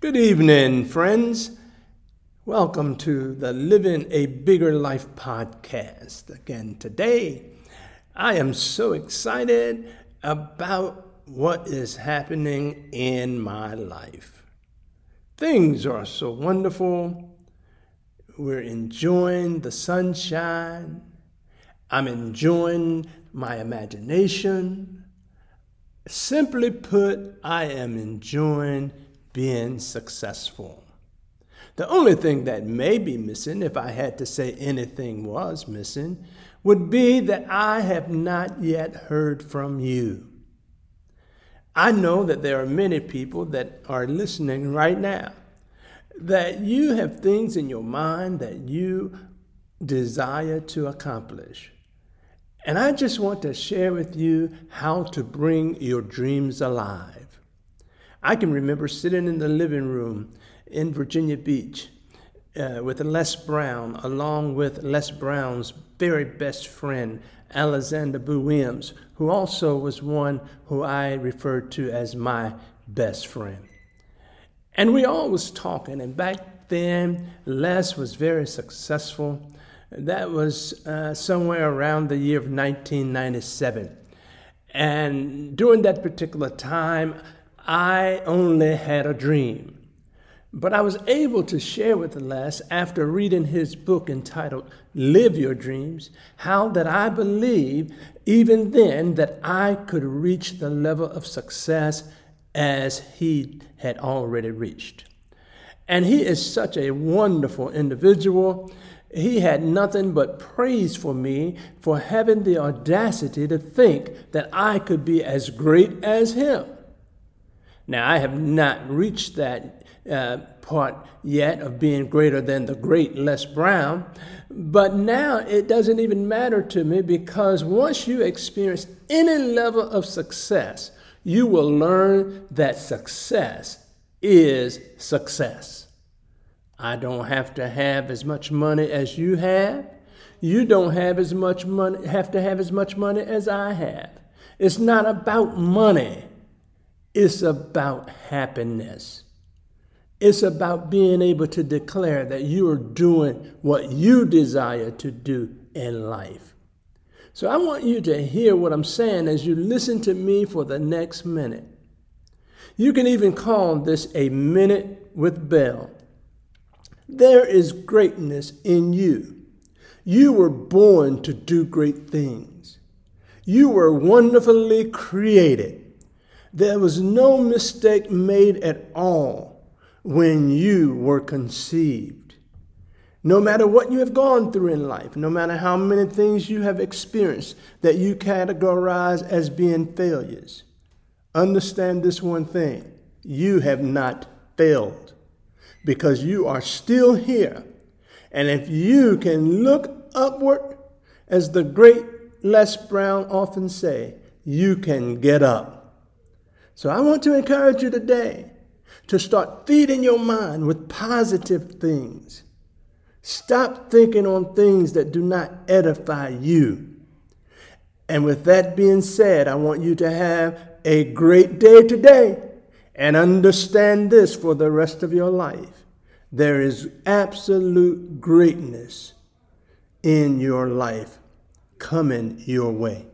Good evening, friends. Welcome to the Living a Bigger Life podcast. Again, today, I am so excited about what is happening in my life. Things are so wonderful. We're enjoying the sunshine. I'm enjoying my imagination. Simply put, I am enjoying being successful. The only thing that may be missing, if I had to say anything was missing, would be that I have not yet heard from you. I know that there are many people that are listening right now, that you have things in your mind that you desire to accomplish. And I just want to share with you how to bring your dreams alive. I can remember sitting in the living room in Virginia Beach uh, with Les Brown, along with Les Brown's very best friend, Alexander Williams, who also was one who I referred to as my best friend. And we all was talking, and back then, Les was very successful. That was uh, somewhere around the year of 1997. And during that particular time, I only had a dream. But I was able to share with the Les, after reading his book entitled Live Your Dreams, how that I believe even then that I could reach the level of success as he had already reached. And he is such a wonderful individual. He had nothing but praise for me for having the audacity to think that I could be as great as him. Now, I have not reached that uh, part yet of being greater than the great Les Brown, but now it doesn't even matter to me because once you experience any level of success, you will learn that success is success. I don't have to have as much money as you have. You don't have as much money have to have as much money as I have. It's not about money. It's about happiness. It's about being able to declare that you are doing what you desire to do in life. So I want you to hear what I'm saying as you listen to me for the next minute. You can even call this a minute with Belle. There is greatness in you. You were born to do great things. You were wonderfully created. There was no mistake made at all when you were conceived. No matter what you have gone through in life, no matter how many things you have experienced that you categorize as being failures, understand this one thing you have not failed because you are still here. And if you can look upward, as the great Les Brown often say, you can get up. So I want to encourage you today to start feeding your mind with positive things. Stop thinking on things that do not edify you. And with that being said, I want you to have a great day today and understand this for the rest of your life. There is absolute greatness in your life coming your way.